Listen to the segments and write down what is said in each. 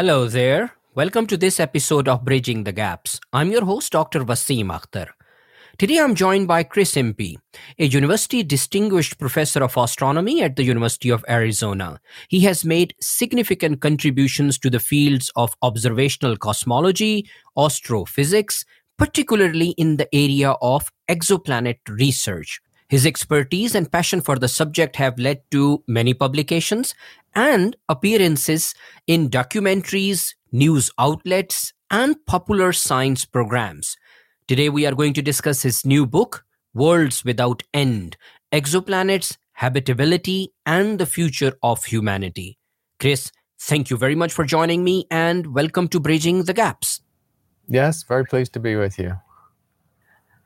Hello there. Welcome to this episode of Bridging the Gaps. I'm your host, Dr. Wasim Akhtar. Today I'm joined by Chris Impey, a university distinguished professor of astronomy at the University of Arizona. He has made significant contributions to the fields of observational cosmology, astrophysics, particularly in the area of exoplanet research. His expertise and passion for the subject have led to many publications and appearances in documentaries, news outlets, and popular science programs. Today, we are going to discuss his new book, Worlds Without End Exoplanets, Habitability, and the Future of Humanity. Chris, thank you very much for joining me and welcome to Bridging the Gaps. Yes, very pleased to be with you.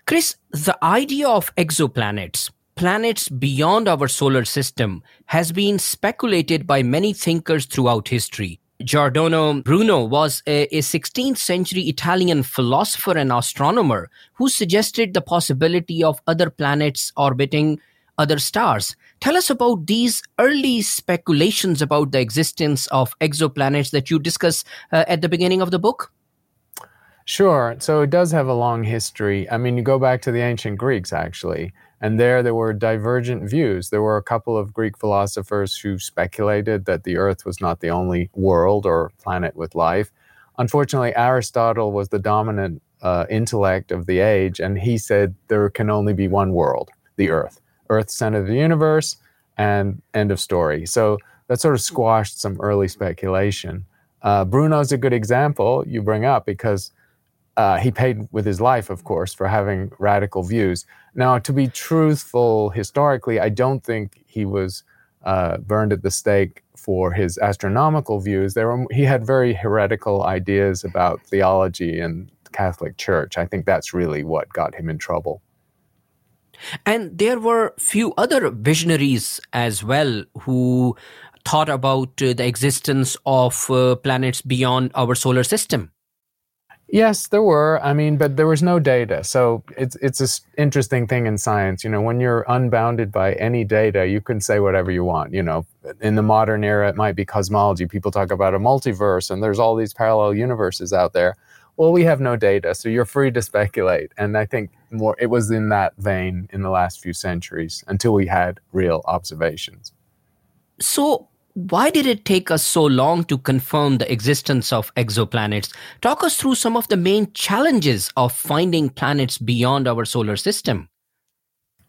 Chris, the idea of exoplanets, planets beyond our solar system, has been speculated by many thinkers throughout history. Giordano Bruno was a, a 16th century Italian philosopher and astronomer who suggested the possibility of other planets orbiting other stars. Tell us about these early speculations about the existence of exoplanets that you discuss uh, at the beginning of the book. Sure. So it does have a long history. I mean, you go back to the ancient Greeks, actually, and there there were divergent views. There were a couple of Greek philosophers who speculated that the Earth was not the only world or planet with life. Unfortunately, Aristotle was the dominant uh, intellect of the age, and he said there can only be one world, the Earth. Earth, center of the universe, and end of story. So that sort of squashed some early speculation. Uh, Bruno's a good example you bring up because uh, he paid with his life, of course, for having radical views. Now, to be truthful historically, I don't think he was uh, burned at the stake for his astronomical views. There were, he had very heretical ideas about theology and the Catholic Church. I think that's really what got him in trouble. And there were few other visionaries as well who thought about uh, the existence of uh, planets beyond our solar system. Yes, there were. I mean, but there was no data. So it's it's an interesting thing in science. You know, when you're unbounded by any data, you can say whatever you want. You know, in the modern era, it might be cosmology. People talk about a multiverse, and there's all these parallel universes out there. Well, we have no data, so you're free to speculate. And I think more it was in that vein in the last few centuries until we had real observations. So why did it take us so long to confirm the existence of exoplanets? Talk us through some of the main challenges of finding planets beyond our solar system.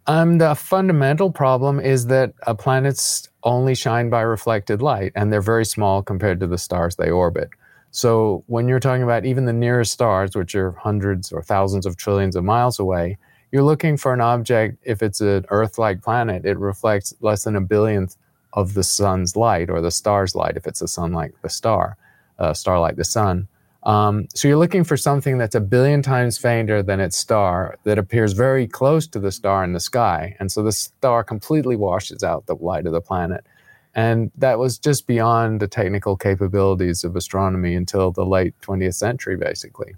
Um, the fundamental problem is that uh, planets only shine by reflected light, and they're very small compared to the stars they orbit. So, when you're talking about even the nearest stars, which are hundreds or thousands of trillions of miles away, you're looking for an object. If it's an Earth like planet, it reflects less than a billionth of the sun's light or the star's light if it's a sun like the star, a star like the sun. Um, so you're looking for something that's a billion times fainter than its star that appears very close to the star in the sky. And so the star completely washes out the light of the planet. And that was just beyond the technical capabilities of astronomy until the late 20th century, basically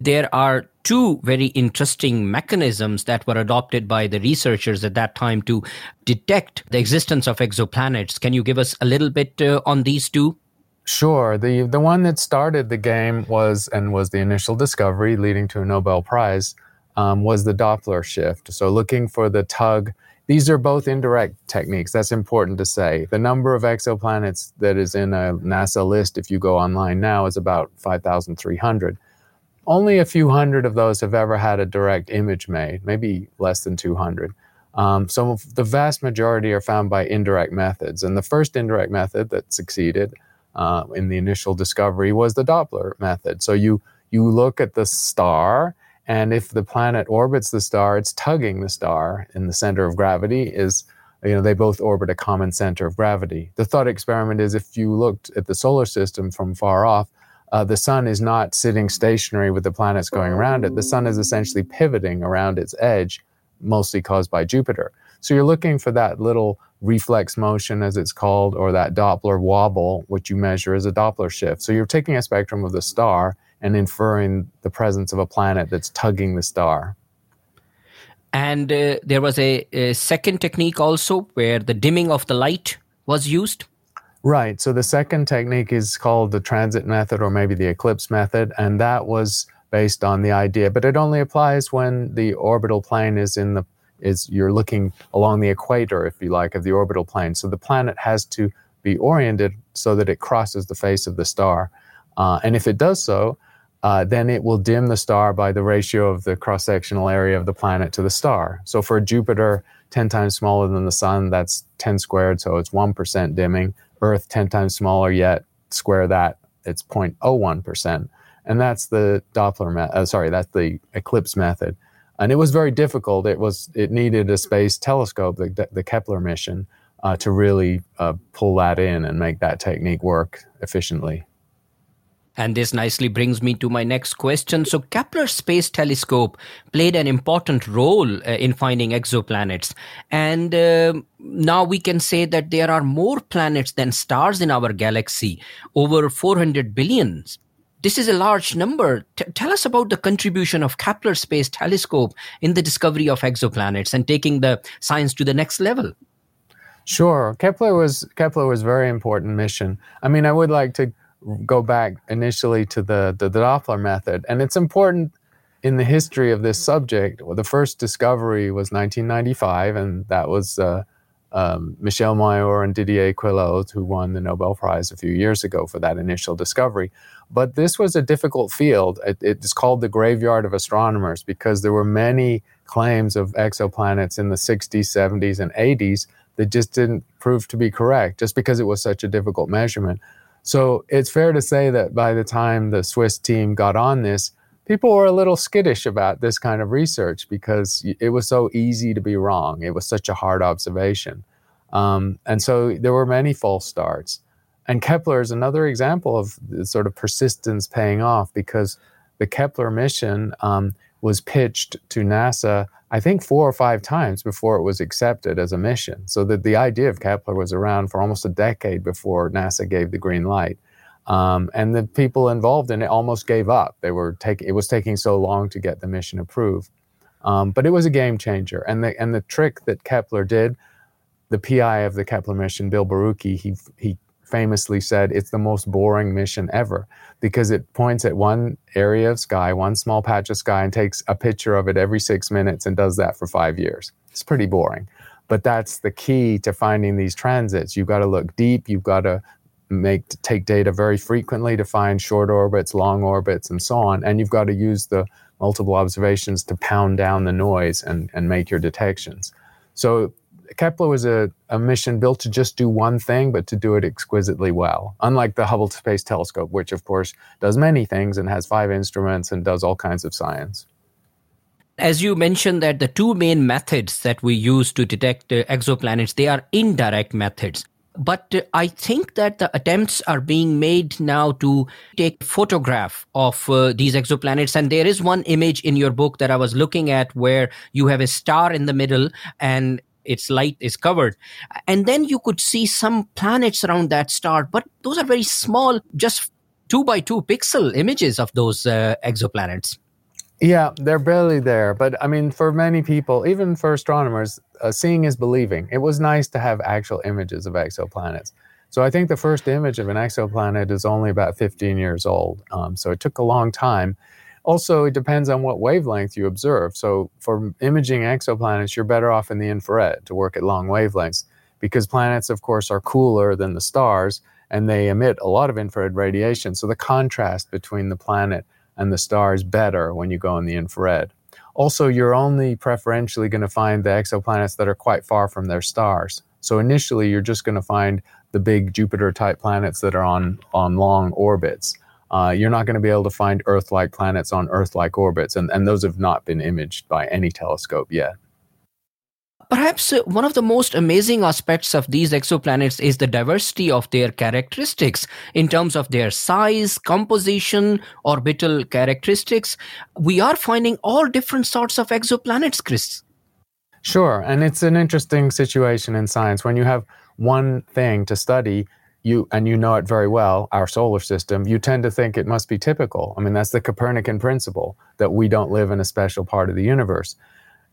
there are two very interesting mechanisms that were adopted by the researchers at that time to detect the existence of exoplanets. Can you give us a little bit uh, on these two? Sure. The the one that started the game was and was the initial discovery leading to a Nobel Prize um, was the Doppler shift. So looking for the tug. These are both indirect techniques. That's important to say. The number of exoplanets that is in a NASA list, if you go online now, is about 5,300 only a few hundred of those have ever had a direct image made, maybe less than 200. Um, so the vast majority are found by indirect methods. And the first indirect method that succeeded uh, in the initial discovery was the Doppler method. So you you look at the star, and if the planet orbits the star, it's tugging the star in the center of gravity. Is you know they both orbit a common center of gravity. The thought experiment is if you looked at the solar system from far off, uh, the sun is not sitting stationary with the planets going around it. The sun is essentially pivoting around its edge, mostly caused by Jupiter. So you're looking for that little reflex motion, as it's called, or that Doppler wobble, which you measure as a Doppler shift. So you're taking a spectrum of the star and inferring the presence of a planet that's tugging the star. And uh, there was a, a second technique also where the dimming of the light was used. Right. So the second technique is called the transit method or maybe the eclipse method. And that was based on the idea, but it only applies when the orbital plane is in the is you're looking along the equator, if you like, of the orbital plane. So the planet has to be oriented so that it crosses the face of the star. Uh, and if it does so, uh, then it will dim the star by the ratio of the cross sectional area of the planet to the star. So for Jupiter, 10 times smaller than the sun, that's 10 squared, so it's 1% dimming. Earth 10 times smaller yet, square that, it's 0.01%. And that's the Doppler, me- uh, sorry, that's the eclipse method. And it was very difficult. It was, it needed a space telescope, the, the Kepler mission, uh, to really uh, pull that in and make that technique work efficiently. And this nicely brings me to my next question. So, Kepler Space Telescope played an important role uh, in finding exoplanets. And uh, now we can say that there are more planets than stars in our galaxy, over 400 billion. This is a large number. T- tell us about the contribution of Kepler Space Telescope in the discovery of exoplanets and taking the science to the next level. Sure, Kepler was Kepler was very important mission. I mean, I would like to go back initially to the, the, Doppler method. And it's important in the history of this subject. Well, the first discovery was 1995, and that was uh, um, Michel Mayor and Didier Queloz, who won the Nobel Prize a few years ago for that initial discovery. But this was a difficult field. It, it's called the graveyard of astronomers because there were many claims of exoplanets in the 60s, 70s, and 80s that just didn't prove to be correct, just because it was such a difficult measurement. So it's fair to say that by the time the Swiss team got on this, people were a little skittish about this kind of research because it was so easy to be wrong. It was such a hard observation. Um, and so there were many false starts. And Kepler is another example of sort of persistence paying off because the Kepler mission um, was pitched to NASA I think four or five times before it was accepted as a mission. So that the idea of Kepler was around for almost a decade before NASA gave the green light. Um, and the people involved in it almost gave up. They were taking it was taking so long to get the mission approved. Um, but it was a game changer. And the and the trick that Kepler did, the PI of the Kepler mission, Bill Borucki, he he famously said it's the most boring mission ever because it points at one area of sky, one small patch of sky, and takes a picture of it every six minutes and does that for five years. It's pretty boring. But that's the key to finding these transits. You've got to look deep, you've got to make take data very frequently to find short orbits, long orbits, and so on. And you've got to use the multiple observations to pound down the noise and, and make your detections. So Kepler was a, a mission built to just do one thing, but to do it exquisitely well. Unlike the Hubble Space Telescope, which of course does many things and has five instruments and does all kinds of science. As you mentioned that the two main methods that we use to detect uh, exoplanets, they are indirect methods but uh, I think that the attempts are being made now to take photograph of uh, these exoplanets. And there is one image in your book that I was looking at where you have a star in the middle and its light is covered. And then you could see some planets around that star, but those are very small, just two by two pixel images of those uh, exoplanets. Yeah, they're barely there. But I mean, for many people, even for astronomers, uh, seeing is believing. It was nice to have actual images of exoplanets. So I think the first image of an exoplanet is only about 15 years old. Um, so it took a long time. Also, it depends on what wavelength you observe. So, for imaging exoplanets, you're better off in the infrared to work at long wavelengths because planets, of course, are cooler than the stars and they emit a lot of infrared radiation. So, the contrast between the planet and the star is better when you go in the infrared. Also, you're only preferentially going to find the exoplanets that are quite far from their stars. So, initially, you're just going to find the big Jupiter type planets that are on, on long orbits uh, you're not going to be able to find Earth like planets on Earth like orbits, and, and those have not been imaged by any telescope yet. Perhaps uh, one of the most amazing aspects of these exoplanets is the diversity of their characteristics in terms of their size, composition, orbital characteristics. We are finding all different sorts of exoplanets, Chris. Sure, and it's an interesting situation in science when you have one thing to study you and you know it very well our solar system you tend to think it must be typical i mean that's the copernican principle that we don't live in a special part of the universe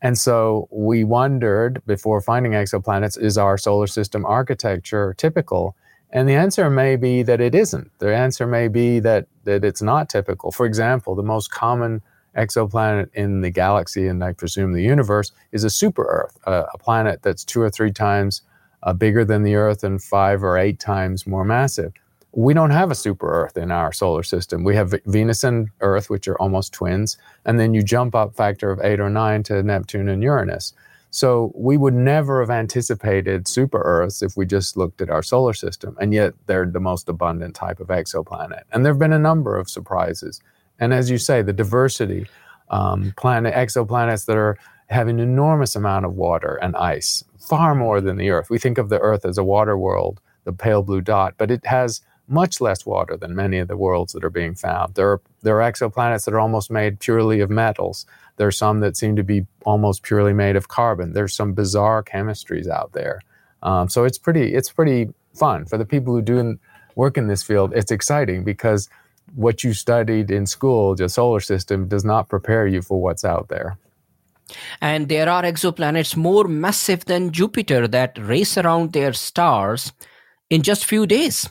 and so we wondered before finding exoplanets is our solar system architecture typical And the answer may be that it isn't. The answer may be that, that it's not typical. For example, the most common exoplanet in the galaxy, and I presume the universe, is a super Earth, a, a planet that's two or three times uh, bigger than the Earth and five or eight times more massive. We don't have a super Earth in our solar system. We have Venus and Earth, which are almost twins, and then you jump up factor of eight or nine to Neptune and Uranus. So we would never have anticipated super Earths if we just looked at our solar system, and yet they're the most abundant type of exoplanet. And there have been a number of surprises. And as you say, the diversity, um, planet exoplanets that are have an enormous amount of water and ice, far more than the Earth. We think of the Earth as a water world, the pale blue dot, but it has much less water than many of the worlds that are being found. There are there are exoplanets that are almost made purely of metals. There are some that seem to be almost purely made of carbon. There's some bizarre chemistries out there. Um, so it's pretty it's pretty fun for the people who do work in this field. It's exciting because what you studied in school, the solar system, does not prepare you for what's out there. And there are exoplanets more massive than Jupiter that race around their stars in just few days.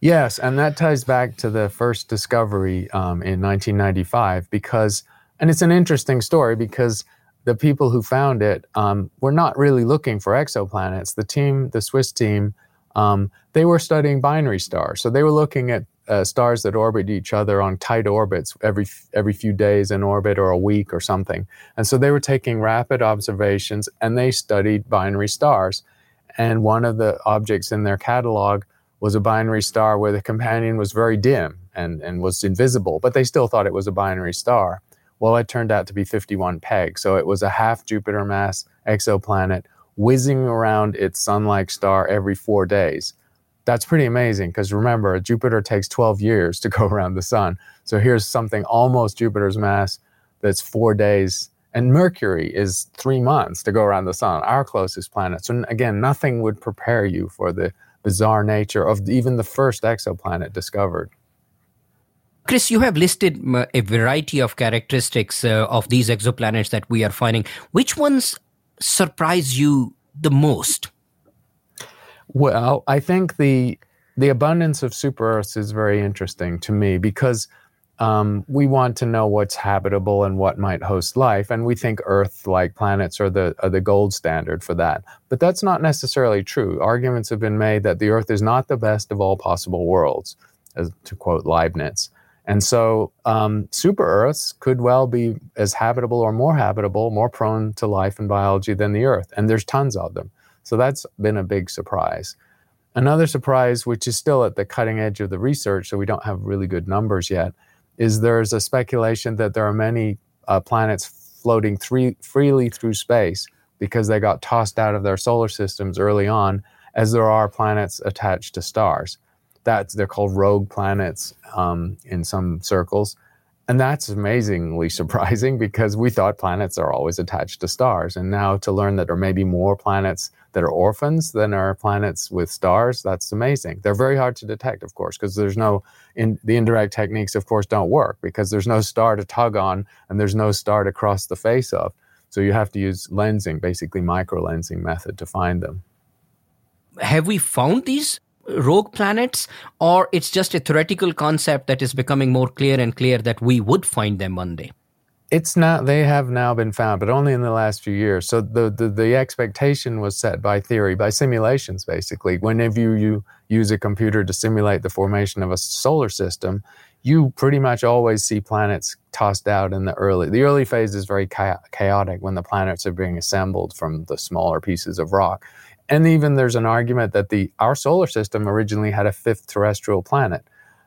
Yes, and that ties back to the first discovery um, in 1995 because and it's an interesting story because the people who found it um, were not really looking for exoplanets. The team, the Swiss team, um, they were studying binary stars. So they were looking at uh, stars that orbit each other on tight orbits every every few days in orbit or a week or something. And so they were taking rapid observations and they studied binary stars. And one of the objects in their catalog was a binary star where the companion was very dim and, and was invisible, but they still thought it was a binary star. Well, it turned out to be 51 Peg. So it was a half Jupiter mass exoplanet whizzing around its sun like star every four days. That's pretty amazing because remember, Jupiter takes 12 years to go around the sun. So here's something almost Jupiter's mass that's four days. And Mercury is three months to go around the sun, our closest planet. So again, nothing would prepare you for the bizarre nature of even the first exoplanet discovered. Chris, you have listed a variety of characteristics uh, of these exoplanets that we are finding. Which ones surprise you the most? Well, I think the the abundance of super Earths is very interesting to me because um, we want to know what's habitable and what might host life, and we think Earth-like planets are the are the gold standard for that. But that's not necessarily true. Arguments have been made that the Earth is not the best of all possible worlds, as to quote Leibniz. And so, um, super Earths could well be as habitable or more habitable, more prone to life and biology than the Earth. And there's tons of them. So that's been a big surprise. Another surprise, which is still at the cutting edge of the research, so we don't have really good numbers yet, is there's a speculation that there are many uh, planets floating three, freely through space because they got tossed out of their solar systems early on, as there are planets attached to stars that's they're called rogue planets um, in some circles and that's amazingly surprising because we thought planets are always attached to stars. And now to learn that there may be more planets that are orphans than are planets with stars that's amazing. They're very hard to detect of course because there's no in the indirect techniques of course don't work because there's no star to tug on and there's no star to cross the face of. So you have to use lensing basically micro lensing method to find them. Have we found these rogue planets or it's just a theoretical concept that is becoming more clear and clear that we would find them one day? It's not they have now been found but only in the last few years. So the, the, the expectation was set by theory by simulations basically. Whenever you, you use a computer to simulate the formation of a solar system you pretty much always see planets tossed out in the early the early phase is very chaotic when the planets are being assembled from the smaller pieces of rock and even there's an argument that the our solar system originally had a fifth terrestrial planet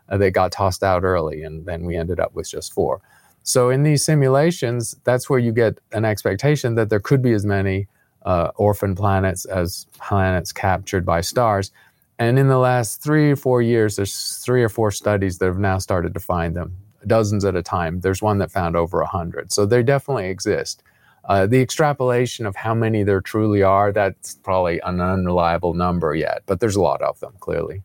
uh, that got tossed out early, and then we ended up with just four. So in these simulations, that's where you get an expectation that there could be as many uh, orphan planets as planets captured by stars. And in the last three or four years, there's three or four studies that have now started to find them, dozens at a time. There's one that found over a hundred. So they definitely exist. Uh, the extrapolation of how many there truly are, that's probably an unreliable number yet, but there's a lot of them, clearly.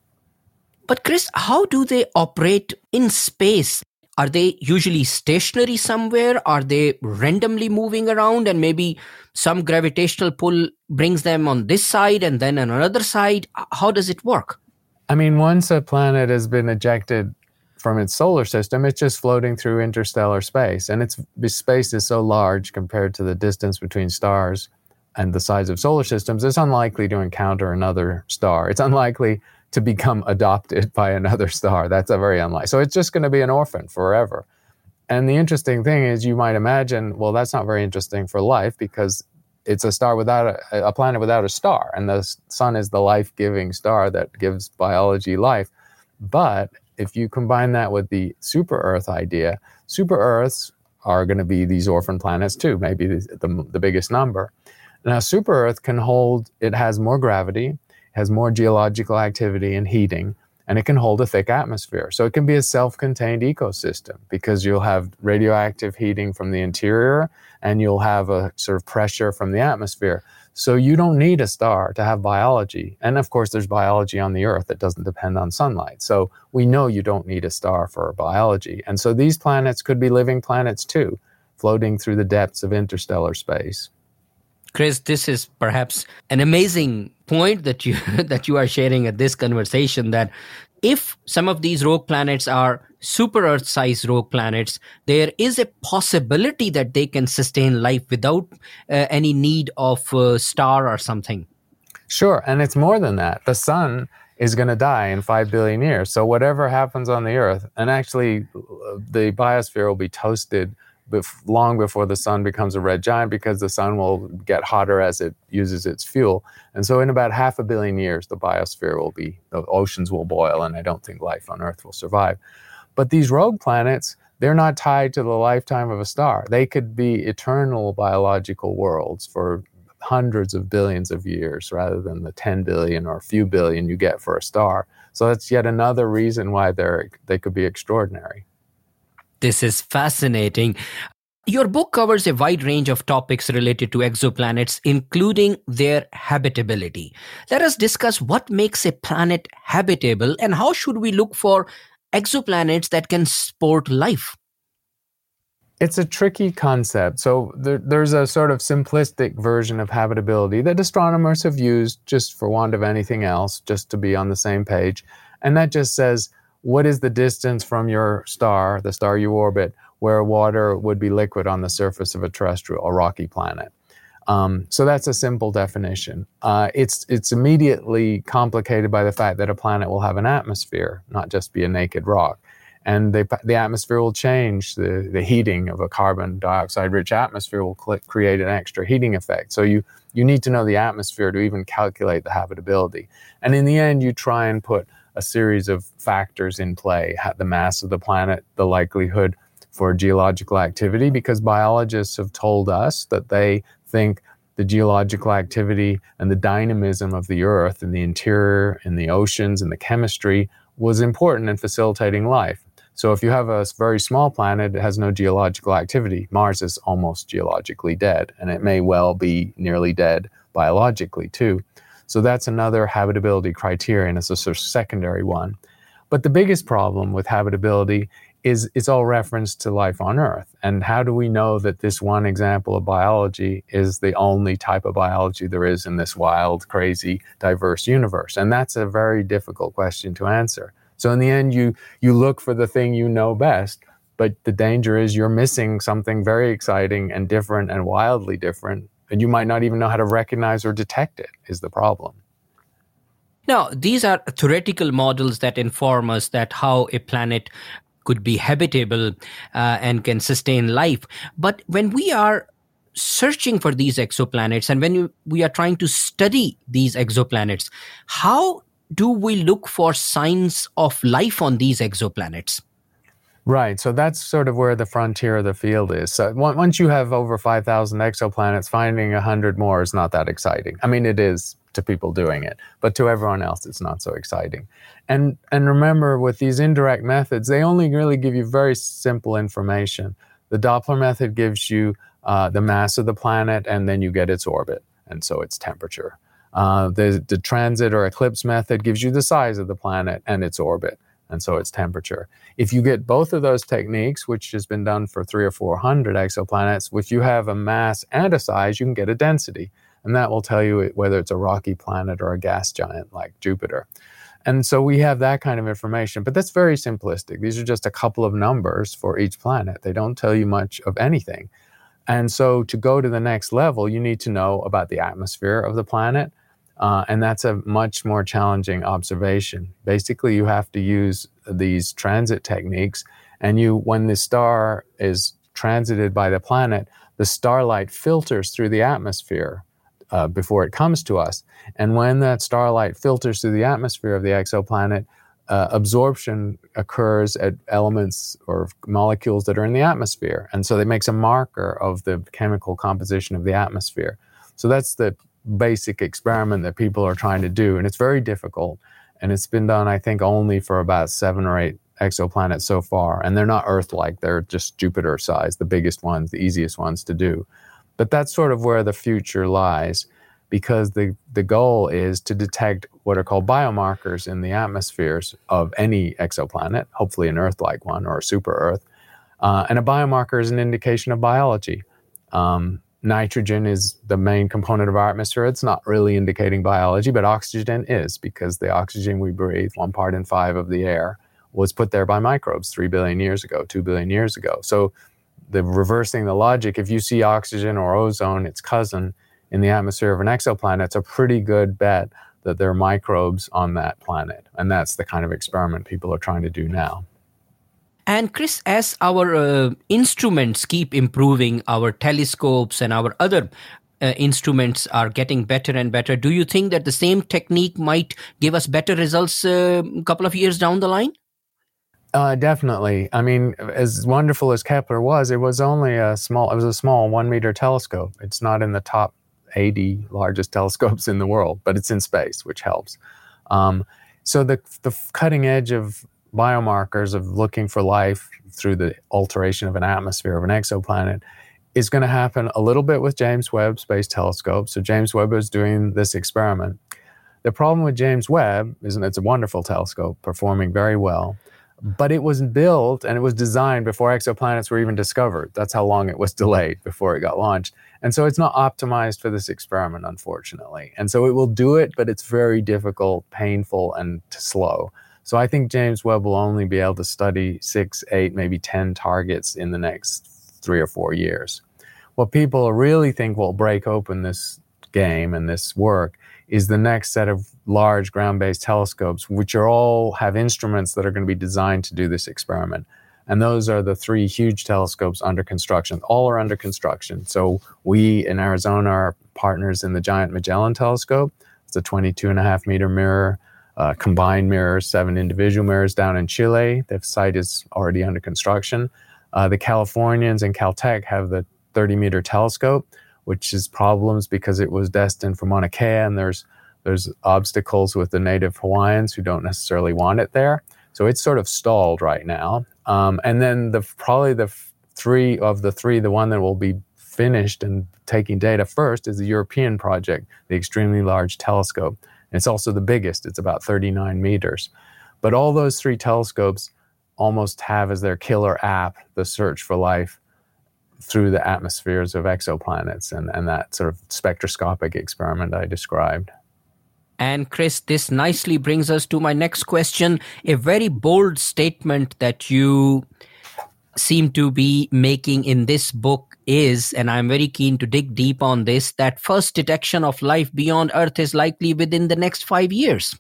But, Chris, how do they operate in space? Are they usually stationary somewhere? Are they randomly moving around and maybe some gravitational pull brings them on this side and then on another side? How does it work? I mean, once a planet has been ejected from its solar system, it's just floating through interstellar space. And its space is so large compared to the distance between stars and the size of solar systems, it's unlikely to encounter another star. It's unlikely to become adopted by another star. That's a very unlikely. So it's just going to be an orphan forever. And the interesting thing is, you might imagine, well, that's not very interesting for life because it's a star without a, a planet without a star, and the sun is the life-giving star that gives biology life. But if you combine that with the super Earth idea, super Earths are going to be these orphan planets too, maybe the, the, the biggest number. Now, super Earth can hold, it has more gravity, has more geological activity and heating, and it can hold a thick atmosphere. So it can be a self contained ecosystem because you'll have radioactive heating from the interior and you'll have a sort of pressure from the atmosphere. So you don't need a star to have biology. And of course, there's biology on the Earth that doesn't depend on sunlight. So we know you don't need a star for biology. And so these planets could be living planets too, floating through the depths of interstellar space. Chris, this is perhaps an amazing point that you that you are sharing at this conversation that if some of these rogue planets are super earth sized rogue planets there is a possibility that they can sustain life without uh, any need of a star or something sure and it's more than that the sun is going to die in 5 billion years so whatever happens on the earth and actually the biosphere will be toasted long before the sun becomes a red giant because the sun will get hotter as it uses its fuel. And so, in about half a billion years, the biosphere will be, the oceans will boil, and I don't think life on Earth will survive. But these rogue planets, they're not tied to the lifetime of a star. They could be eternal biological worlds for hundreds of billions of years rather than the 10 billion or a few billion you get for a star. So that's yet another reason why they're they could be extraordinary. This is fascinating. Your book covers a wide range of topics related to exoplanets, including their habitability. Let us discuss what makes a planet habitable and how should we look for exoplanets that can support life. It's a tricky concept. So there, there's a sort of simplistic version of habitability that astronomers have used just for want of anything else, just to be on the same page. And that just says what is the distance from your star, the star you orbit, where water would be liquid on the surface of a terrestrial, a rocky planet? Um, so that's a simple definition. Uh, it's it's immediately complicated by the fact that a planet will have an atmosphere, not just be a naked rock, and the the atmosphere will change. The the heating of a carbon dioxide rich atmosphere will cl- create an extra heating effect. So you you need to know the atmosphere to even calculate the habitability. And in the end, you try and put a series of factors in play the mass of the planet, the likelihood for geological activity, because biologists have told us that they think the geological activity and the dynamism of the earth in the interior, in the oceans, and the chemistry was important in facilitating life. So if you have a very small planet, it has no geological activity. Mars is almost geologically dead, and it may well be nearly dead biologically too. So that's another habitability criterion as a sort of secondary one. But the biggest problem with habitability is it's all reference to life on Earth. And how do we know that this one example of biology is the only type of biology there is in this wild, crazy, diverse universe? And that's a very difficult question to answer. So in the end, you you look for the thing you know best, but the danger is you're missing something very exciting and different and wildly different and you might not even know how to recognize or detect it is the problem now these are theoretical models that inform us that how a planet could be habitable uh, and can sustain life. But when we are searching for these exoplanets and when we are trying to study these exoplanets how do we look for signs of life on these exoplanets Right. So that's sort of where the frontier of the field is. So once you have over 5,000 exoplanets, finding 100 more is not that exciting. I mean, it is to people doing it, but to everyone else, it's not so exciting. And, and remember, with these indirect methods, they only really give you very simple information. The Doppler method gives you uh, the mass of the planet, and then you get its orbit, and so its temperature. Uh, the, the transit or eclipse method gives you the size of the planet and its orbit and so its temperature. If you get both of those techniques, which has been done for three or four hundred exoplanets, if you have a mass and a size, you can get a density, and that will tell you whether it's a rocky planet or a gas giant like Jupiter. And so we have that kind of information, but that's very simplistic. These are just a couple of numbers for each planet. They don't tell you much of anything. And so to go to the next level, you need to know about the atmosphere of the planet. Uh, and that's a much more challenging observation. Basically, you have to use these transit techniques, and you, when the star is transited by the planet, the starlight filters through the atmosphere uh, before it comes to us. And when that starlight filters through the atmosphere of the exoplanet, uh, absorption occurs at elements or molecules that are in the atmosphere. And so it makes a marker of the chemical composition of the atmosphere. So that's the basic experiment that people are trying to do. And it's very difficult. And it's been done, I think, only for about seven or eight exoplanets so far. And they're not Earth like, they're just Jupiter size, the biggest ones, the easiest ones to do. But that's sort of where the future lies because the, the goal is to detect what are called biomarkers in the atmospheres of any exoplanet, hopefully an Earth like one or a super Earth. Uh, and a biomarker is an indication of biology. Um, nitrogen is the main component of our atmosphere. It's not really indicating biology, but oxygen is because the oxygen we breathe, one part in five of the air, was put there by microbes 3 billion years ago, 2 billion years ago. So, the reversing the logic, if you see oxygen or ozone, its cousin, in the atmosphere of an exoplanet, it's a pretty good bet that there are microbes on that planet. And that's the kind of experiment people are trying to do now. And Chris, as our uh, instruments keep improving, our telescopes and our other uh, instruments are getting better and better, do you think that the same technique might give us better results uh, a couple of years down the line? Uh, definitely. I mean, as wonderful as Kepler was, it was only a small. It was a small one meter telescope. It's not in the top 80 largest telescopes in the world, but it's in space, which helps. Um, so the the cutting edge of biomarkers of looking for life through the alteration of an atmosphere of an exoplanet is going to happen a little bit with James Webb Space Telescope. So James Webb is doing this experiment. The problem with James Webb is that it's a wonderful telescope performing very well, but it was built and it was designed before exoplanets were even discovered. That's how long it was delayed before it got launched. And so it's not optimized for this experiment, unfortunately. And so it will do it, but it's very difficult, painful, and slow. So I think James Webb will only be able to study six, eight, maybe 10 targets in the next three or four years. What people really think will break open this game and this work is the next set of large ground based telescopes, which are all have instruments that are going to be designed to do this experiment. And those are the three huge telescopes under construction. All are under construction. So we in Arizona are partners in the Giant Magellan Telescope. It's a 22 and a half meter mirror, uh, combined mirrors, seven individual mirrors down in Chile. The site is already under construction. Uh, the Californians and Caltech have the 30 meter telescope, which is problems because it was destined for Mauna Kea and there's there's obstacles with the native Hawaiians who don't necessarily want it there. So it's sort of stalled right now. Um, and then the probably the three of the three, the one that will be finished and taking data first is the European project, the extremely large telescope. It's also the biggest. It's about 39 meters. But all those three telescopes almost have as their killer app the search for life through the atmospheres of exoplanets and, and that sort of spectroscopic experiment I described. And Chris, this nicely brings us to my next question. A very bold statement that you seem to be making in this book is, and I'm very keen to dig deep on this, that first detection of life beyond Earth is likely within the next five years.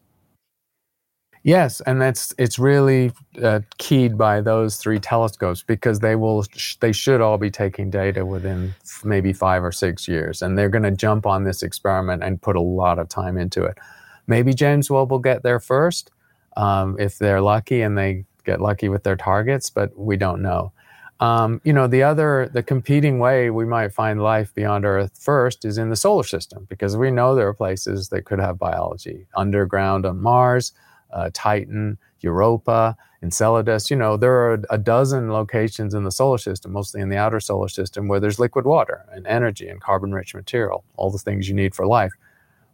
Yes, and that's it's really uh, keyed by those three telescopes because they will they should all be taking data within maybe five or six years, and they're going to jump on this experiment and put a lot of time into it. Maybe James Webb will get there first um, if they're lucky and they get lucky with their targets, but we don't know. Um, you know, the other, the competing way we might find life beyond Earth first is in the solar system because we know there are places that could have biology underground on Mars uh, Titan, Europa, Enceladus. You know, there are a dozen locations in the solar system, mostly in the outer solar system, where there's liquid water and energy and carbon rich material, all the things you need for life.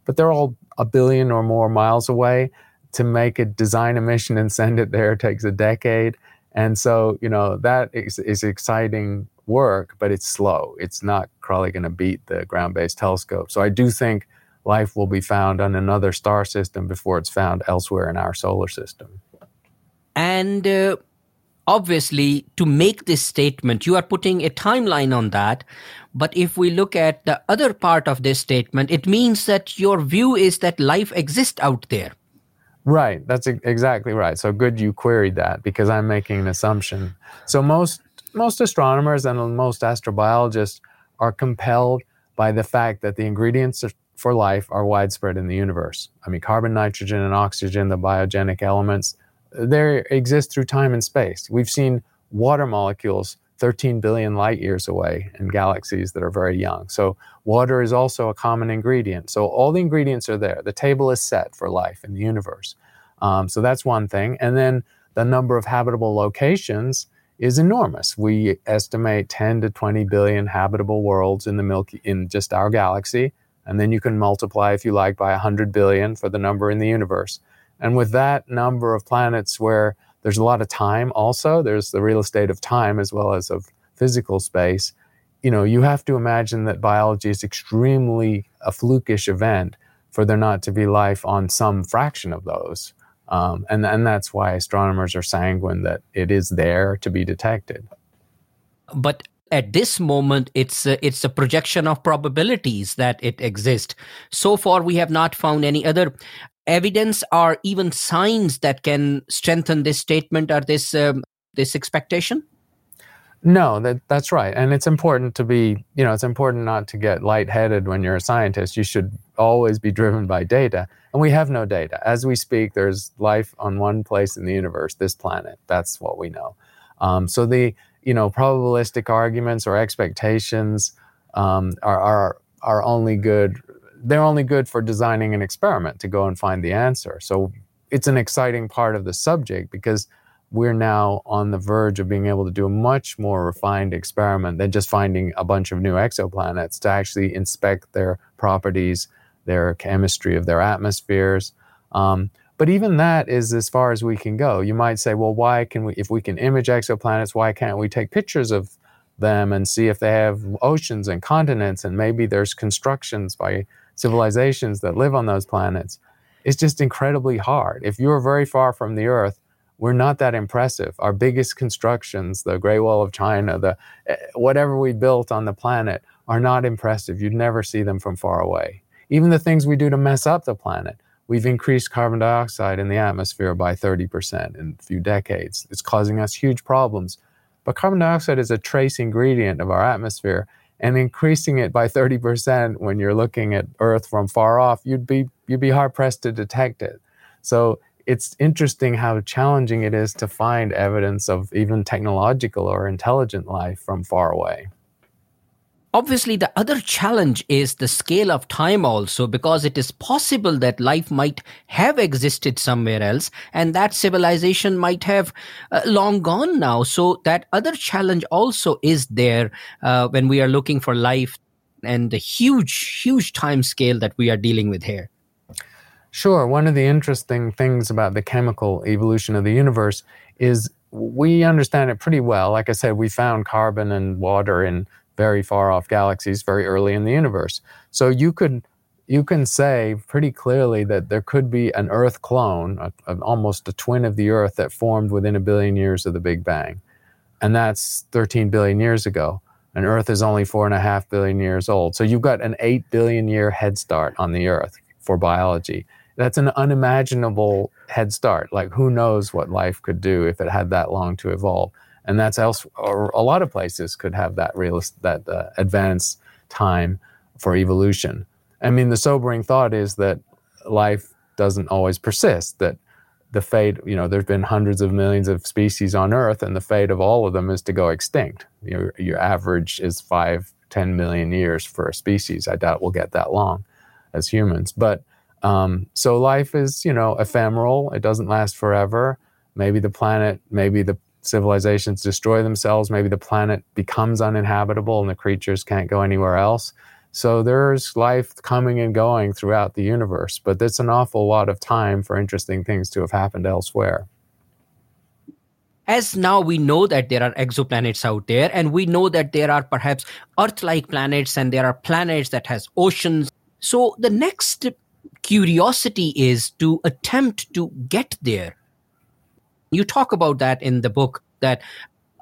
But they're all a billion or more miles away. To make a design a mission and send it there takes a decade. And so, you know, that is, is exciting work, but it's slow. It's not probably going to beat the ground based telescope. So I do think life will be found on another star system before it's found elsewhere in our solar system. And uh, obviously, to make this statement, you are putting a timeline on that. But if we look at the other part of this statement, it means that your view is that life exists out there. Right. That's exactly right. So good you queried that because I'm making an assumption. So most most astronomers and most astrobiologists are compelled by the fact that the ingredients for life are widespread in the universe. I mean, carbon, nitrogen, and oxygen, the biogenic elements, they exist through time and space. We've seen water molecules 13 billion light years away in galaxies that are very young. So, water is also a common ingredient. So, all the ingredients are there. The table is set for life in the universe. Um, so, that's one thing. And then the number of habitable locations is enormous. We estimate 10 to 20 billion habitable worlds in the Milky in just our galaxy, and then you can multiply if you like by 100 billion for the number in the universe. And with that number of planets where there's a lot of time also, there's the real estate of time as well as of physical space. You know, you have to imagine that biology is extremely a flukish event for there not to be life on some fraction of those. Um, and, and that's why astronomers are sanguine that it is there to be detected. But at this moment, it's a, it's a projection of probabilities that it exists. So far, we have not found any other evidence or even signs that can strengthen this statement or this um, this expectation. No, that that's right, and it's important to be. You know, it's important not to get lightheaded when you're a scientist. You should always be driven by data, and we have no data. As we speak, there's life on one place in the universe, this planet. That's what we know. Um, so the you know probabilistic arguments or expectations um, are, are are only good. They're only good for designing an experiment to go and find the answer. So it's an exciting part of the subject because we're now on the verge of being able to do a much more refined experiment than just finding a bunch of new exoplanets to actually inspect their properties, their chemistry of their atmospheres. Um, but even that is as far as we can go. You might say, well, why can we, if we can image exoplanets, why can't we take pictures of them and see if they have oceans and continents and maybe there's constructions by civilizations that live on those planets? It's just incredibly hard. If you're very far from the Earth, we're not that impressive. Our biggest constructions, the Great Wall of China, the eh, whatever we built on the planet, are not impressive. You'd never see them from far away. Even the things we do to mess up the planet. We've increased carbon dioxide in the atmosphere by 30% in a few decades. It's causing us huge problems. But carbon dioxide is a trace ingredient of our atmosphere, and increasing it by 30% when you're looking at Earth from far off, you'd be you'd be hard pressed to detect it. So it's interesting how challenging it is to find evidence of even technological or intelligent life from far away. Obviously, the other challenge is the scale of time, also, because it is possible that life might have existed somewhere else and that civilization might have uh, long gone now. So, that other challenge also is there uh, when we are looking for life and the huge, huge time scale that we are dealing with here. Sure. One of the interesting things about the chemical evolution of the universe is we understand it pretty well. Like I said, we found carbon and water in very far off galaxies very early in the universe. So you could you can say pretty clearly that there could be an Earth clone, a, a, almost a twin of the Earth that formed within a billion years of the Big Bang. And that's 13 billion years ago. And Earth is only four and a half billion years old. So you've got an 8 billion year head start on the Earth for biology that's an unimaginable head start. Like who knows what life could do if it had that long to evolve. And that's else, or a lot of places could have that real that uh, advanced time for evolution. I mean, the sobering thought is that life doesn't always persist. That the fate, you know, there's been hundreds of millions of species on Earth, and the fate of all of them is to go extinct. Your, your average is five, ten million years for a species. I doubt we'll get that long as humans, but um, so life is, you know, ephemeral. It doesn't last forever. Maybe the planet, maybe the civilizations destroy themselves. Maybe the planet becomes uninhabitable and the creatures can't go anywhere else. So there's life coming and going throughout the universe, but it's an awful lot of time for interesting things to have happened elsewhere as now we know that there are exoplanets out there and we know that there are perhaps earth like planets and there are planets that has oceans So the next curiosity is to attempt to get there. You talk about that in the book that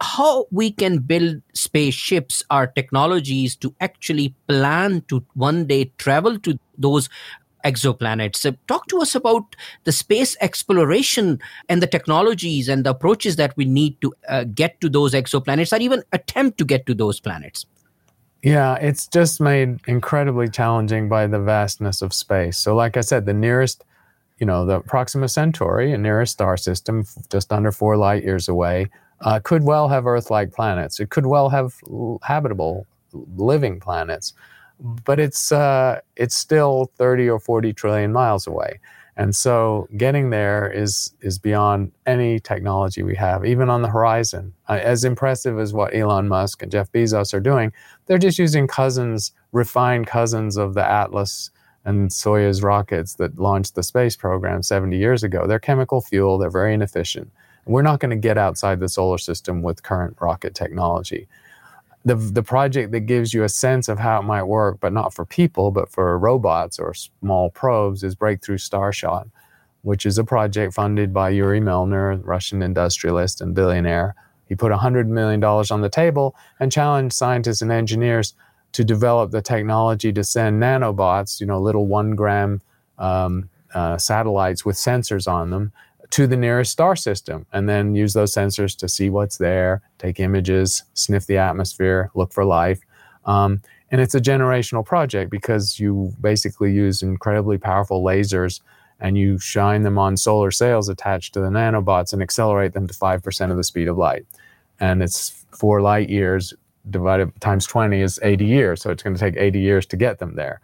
how we can build spaceships are technologies to actually plan to one day travel to those exoplanets. So talk to us about the space exploration and the technologies and the approaches that we need to uh, get to those exoplanets or even attempt to get to those planets. Yeah, it's just made incredibly challenging by the vastness of space. So, like I said, the nearest, you know, the Proxima Centauri, a nearest star system, just under four light years away, uh, could well have Earth like planets. It could well have habitable, living planets, but it's, uh, it's still 30 or 40 trillion miles away. And so getting there is, is beyond any technology we have, even on the horizon. Uh, as impressive as what Elon Musk and Jeff Bezos are doing, they're just using cousins, refined cousins of the Atlas and Soyuz rockets that launched the space program 70 years ago. They're chemical fuel, they're very inefficient. We're not going to get outside the solar system with current rocket technology. The, the project that gives you a sense of how it might work, but not for people, but for robots or small probes, is Breakthrough Starshot, which is a project funded by Yuri Milner, Russian industrialist and billionaire. He put $100 million on the table and challenged scientists and engineers to develop the technology to send nanobots, you know, little one gram um, uh, satellites with sensors on them to the nearest star system and then use those sensors to see what's there, take images, sniff the atmosphere, look for life. Um, and it's a generational project because you basically use incredibly powerful lasers and you shine them on solar sails attached to the nanobots and accelerate them to 5% of the speed of light. And it's four light years divided times 20 is 80 years. So it's going to take 80 years to get them there.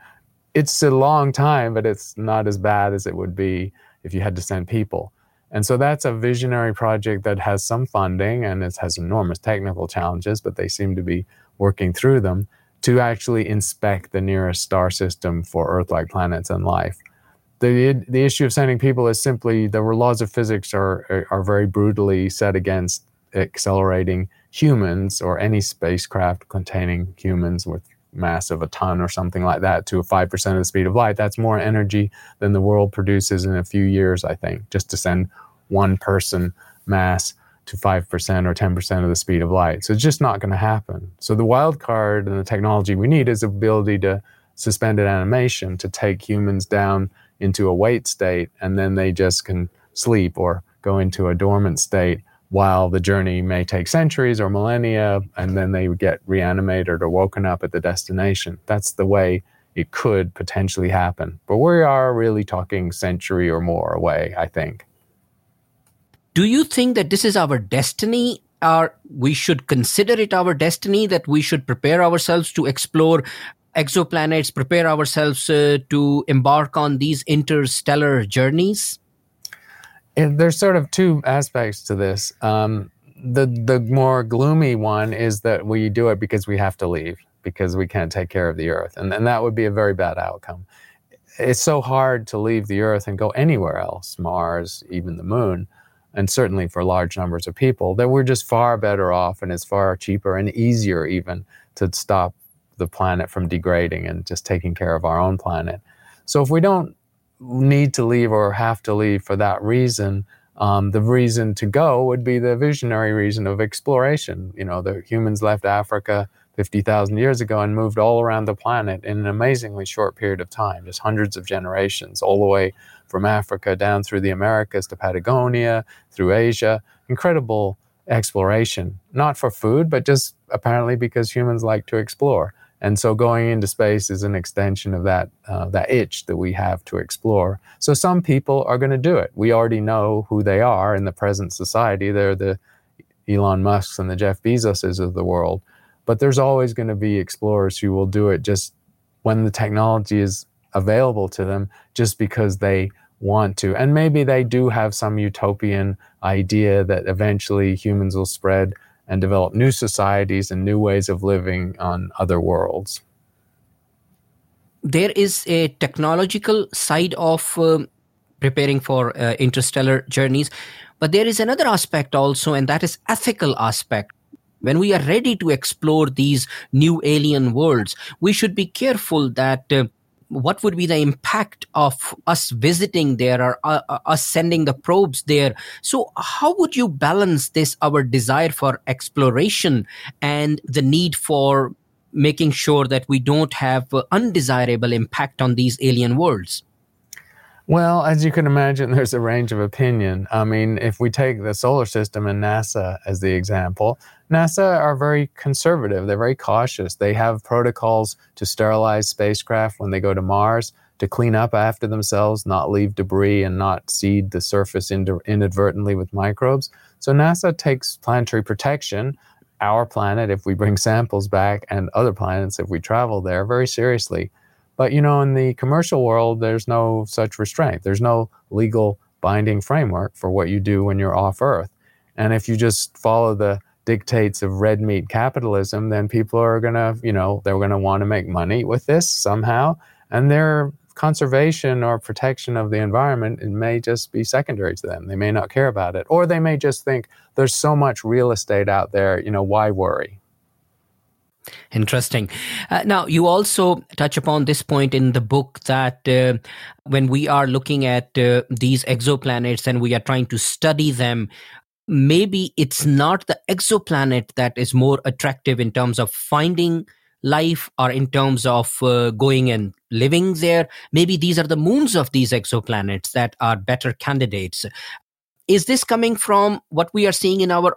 It's a long time, but it's not as bad as it would be if you had to send people. And so that's a visionary project that has some funding and it has enormous technical challenges, but they seem to be working through them to actually inspect the nearest star system for Earth like planets and life. The, the issue of sending people is simply the laws of physics are, are very brutally set against accelerating humans or any spacecraft containing humans with mass of a ton or something like that to a 5% of the speed of light. That's more energy than the world produces in a few years, I think, just to send one person mass to 5% or 10% of the speed of light. So it's just not going to happen. So the wild card and the technology we need is the ability to suspended animation to take humans down into a wait state and then they just can sleep or go into a dormant state while the journey may take centuries or millennia, and then they get reanimated or woken up at the destination. That's the way it could potentially happen. But we are really talking century or more away, I think. Do you think that this is our destiny? Or we should consider it our destiny that we should prepare ourselves to explore exoplanets, prepare ourselves uh, to embark on these interstellar journeys? There's sort of two aspects to this. Um, the the more gloomy one is that we do it because we have to leave because we can't take care of the earth, and and that would be a very bad outcome. It's so hard to leave the earth and go anywhere else, Mars, even the moon, and certainly for large numbers of people, that we're just far better off, and it's far cheaper and easier even to stop the planet from degrading and just taking care of our own planet. So if we don't need to leave or have to leave for that reason, um, the reason to go would be the visionary reason of exploration. You know, the humans left Africa 50,000 years ago and moved all around the planet in an amazingly short period of time, just hundreds of generations, all the way from Africa down through the Americas to Patagonia, through Asia. Incredible exploration, not for food, but just apparently because humans like to explore. And so going into space is an extension of that, uh, that itch that we have to explore. So some people are going to do it. We already know who they are in the present society. They're the Elon Musks and the Jeff Bezoses of the world. But there's always going to be explorers who will do it just when the technology is available to them, just because they want to. And maybe they do have some utopian idea that eventually humans will spread and develop new societies and new ways of living on other worlds. There is a technological side of uh, preparing for uh, interstellar journeys, but there is another aspect also, and that is ethical aspect. When we are ready to explore these new alien worlds, we should be careful that uh, what would be the impact of us visiting there or uh, uh, us sending the probes there so how would you balance this our desire for exploration and the need for making sure that we don't have uh, undesirable impact on these alien worlds well, as you can imagine, there's a range of opinion. I mean, if we take the solar system and NASA as the example, NASA are very conservative. They're very cautious. They have protocols to sterilize spacecraft when they go to Mars, to clean up after themselves, not leave debris, and not seed the surface inadvertently with microbes. So NASA takes planetary protection, our planet, if we bring samples back, and other planets, if we travel there, very seriously. But you know, in the commercial world, there's no such restraint. There's no legal binding framework for what you do when you're off Earth. And if you just follow the dictates of red meat capitalism, then people are gonna, you know, they're gonna want to make money with this somehow, and their conservation or protection of the environment it may just be secondary to them. They may not care about it, or they may just think there's so much real estate out there, you know, why worry? Interesting. Uh, now, you also touch upon this point in the book that uh, when we are looking at uh, these exoplanets and we are trying to study them, maybe it's not the exoplanet that is more attractive in terms of finding life or in terms of uh, going and living there. Maybe these are the moons of these exoplanets that are better candidates. Is this coming from what we are seeing in our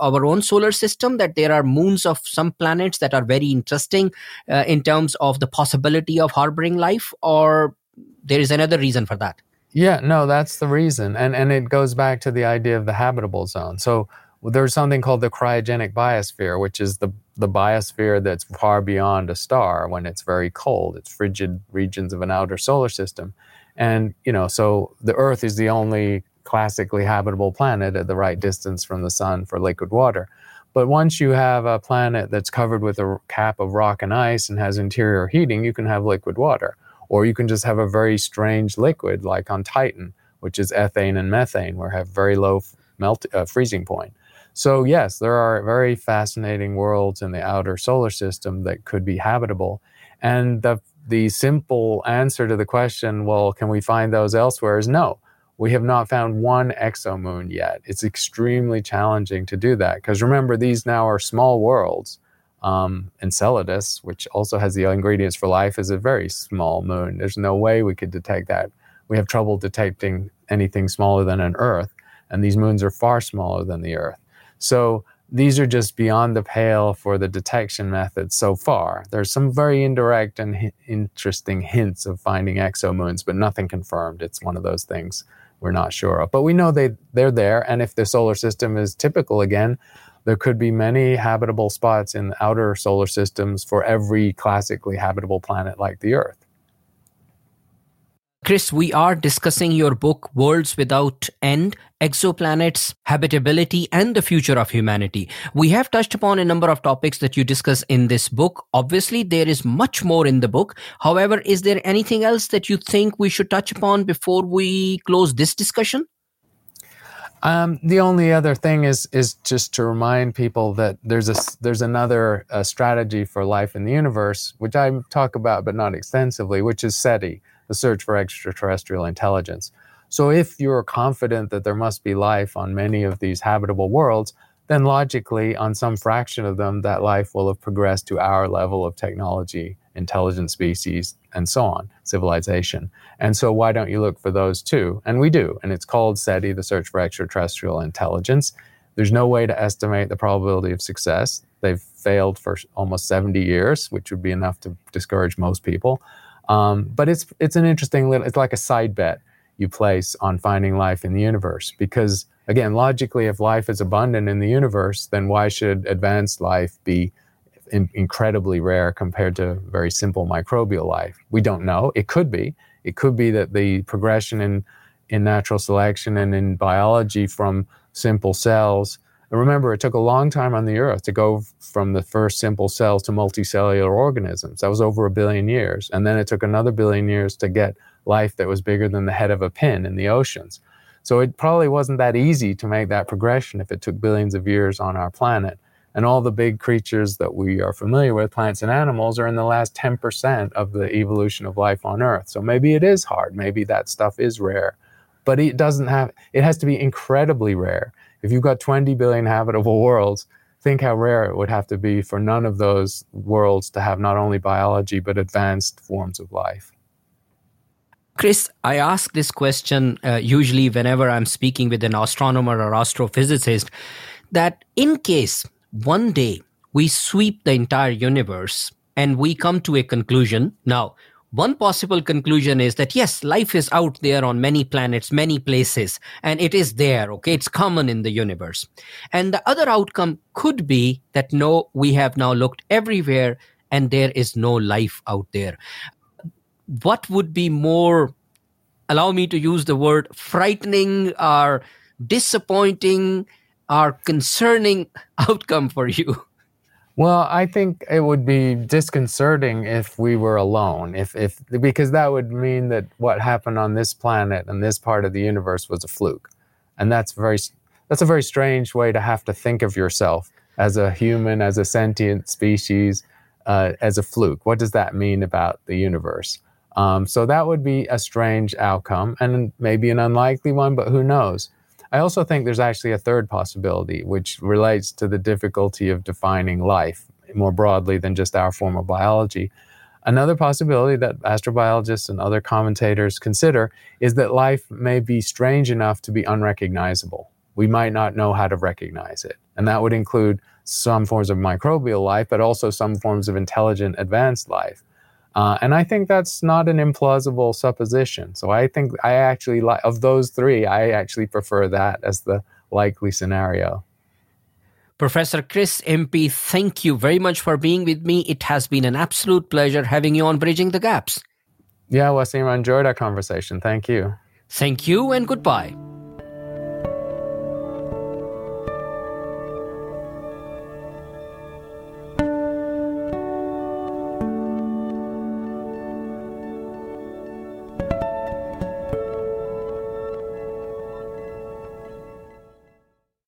our own solar system that there are moons of some planets that are very interesting uh, in terms of the possibility of harboring life or there is another reason for that yeah no that's the reason and and it goes back to the idea of the habitable zone so there's something called the cryogenic biosphere which is the the biosphere that's far beyond a star when it's very cold it's frigid regions of an outer solar system and you know so the earth is the only classically habitable planet at the right distance from the sun for liquid water. But once you have a planet that's covered with a cap of rock and ice and has interior heating, you can have liquid water. Or you can just have a very strange liquid like on Titan, which is ethane and methane, where have very low melt, uh, freezing point. So, yes, there are very fascinating worlds in the outer solar system that could be habitable. And the, the simple answer to the question, well, can we find those elsewhere, is no we have not found one exomoon yet. It's extremely challenging to do that because remember, these now are small worlds. Um, Enceladus, which also has the ingredients for life, is a very small moon. There's no way we could detect that. We have trouble detecting anything smaller than an Earth, and these moons are far smaller than the Earth. So these are just beyond the pale for the detection methods so far. There's some very indirect and interesting hints of finding exomoons, but nothing confirmed. It's one of those things we're not sure of. But we know they, they're there. And if the solar system is typical again, there could be many habitable spots in outer solar systems for every classically habitable planet like the Earth. Chris, we are discussing your book, Worlds Without End Exoplanets, Habitability, and the Future of Humanity. We have touched upon a number of topics that you discuss in this book. Obviously, there is much more in the book. However, is there anything else that you think we should touch upon before we close this discussion? Um, the only other thing is is just to remind people that there's a there's another uh, strategy for life in the universe, which I talk about but not extensively, which is SETI the search for extraterrestrial intelligence. So, if you're confident that there must be life on many of these habitable worlds, then logically, on some fraction of them, that life will have progressed to our level of technology, intelligent species, and so on, civilization. And so, why don't you look for those too? And we do. And it's called SETI, the Search for Extraterrestrial Intelligence. There's no way to estimate the probability of success. They've failed for almost 70 years, which would be enough to discourage most people. Um, but it's it's an interesting little. It's like a side bet you place on finding life in the universe because again, logically, if life is abundant in the universe, then why should advanced life be in, incredibly rare compared to very simple microbial life? We don't know. It could be. It could be that the progression in in natural selection and in biology from simple cells remember, it took a long time on the earth to go from the first simple cells to multicellular organisms. That was over a billion years. And then it took another billion years to get life that was bigger than the head of a pin in the oceans. So it probably wasn't that easy to make that progression if it took billions of years on our planet. And all the big creatures that we are familiar with, plants and animals, are in the last 10% of the evolution of life on Earth. So maybe it is hard. Maybe that stuff is rare. But it doesn't have, it has to be incredibly rare. If you've got 20 billion habitable worlds, think how rare it would have to be for none of those worlds to have not only biology, but advanced forms of life. Chris, I ask this question uh, usually whenever I'm speaking with an astronomer or astrophysicist that in case one day we sweep the entire universe and we come to a conclusion. Now, one possible conclusion is that yes, life is out there on many planets, many places, and it is there, okay? It's common in the universe. And the other outcome could be that no, we have now looked everywhere and there is no life out there what would be more allow me to use the word frightening or disappointing or concerning outcome for you? Well i think it would be disconcerting if we were alone. If if because that would mean that what happened on this planet and this part of the universe was a fluke. And that's very that's a very strange way to have to think of yourself as a human as a sentient species uh, as a fluke. What does that mean about the universe? Um, so that would be a strange outcome and maybe an unlikely one, but who knows? I also think there's actually a third possibility, which relates to the difficulty of defining life more broadly than just our form of biology. Another possibility that astrobiologists and other commentators consider is that life may be strange enough to be unrecognizable. We might not know how to recognize it. And that would include some forms of microbial life, but also some forms of intelligent advanced life. Uh, and I think that's not an implausible supposition. So I think I actually like of those three, I actually prefer that as the likely scenario. Professor Chris Impey, thank you very much for being with me. It has been an absolute pleasure having you on Bridging the Gaps. Yeah, Wasim, I enjoyed our conversation. Thank you. Thank you and goodbye.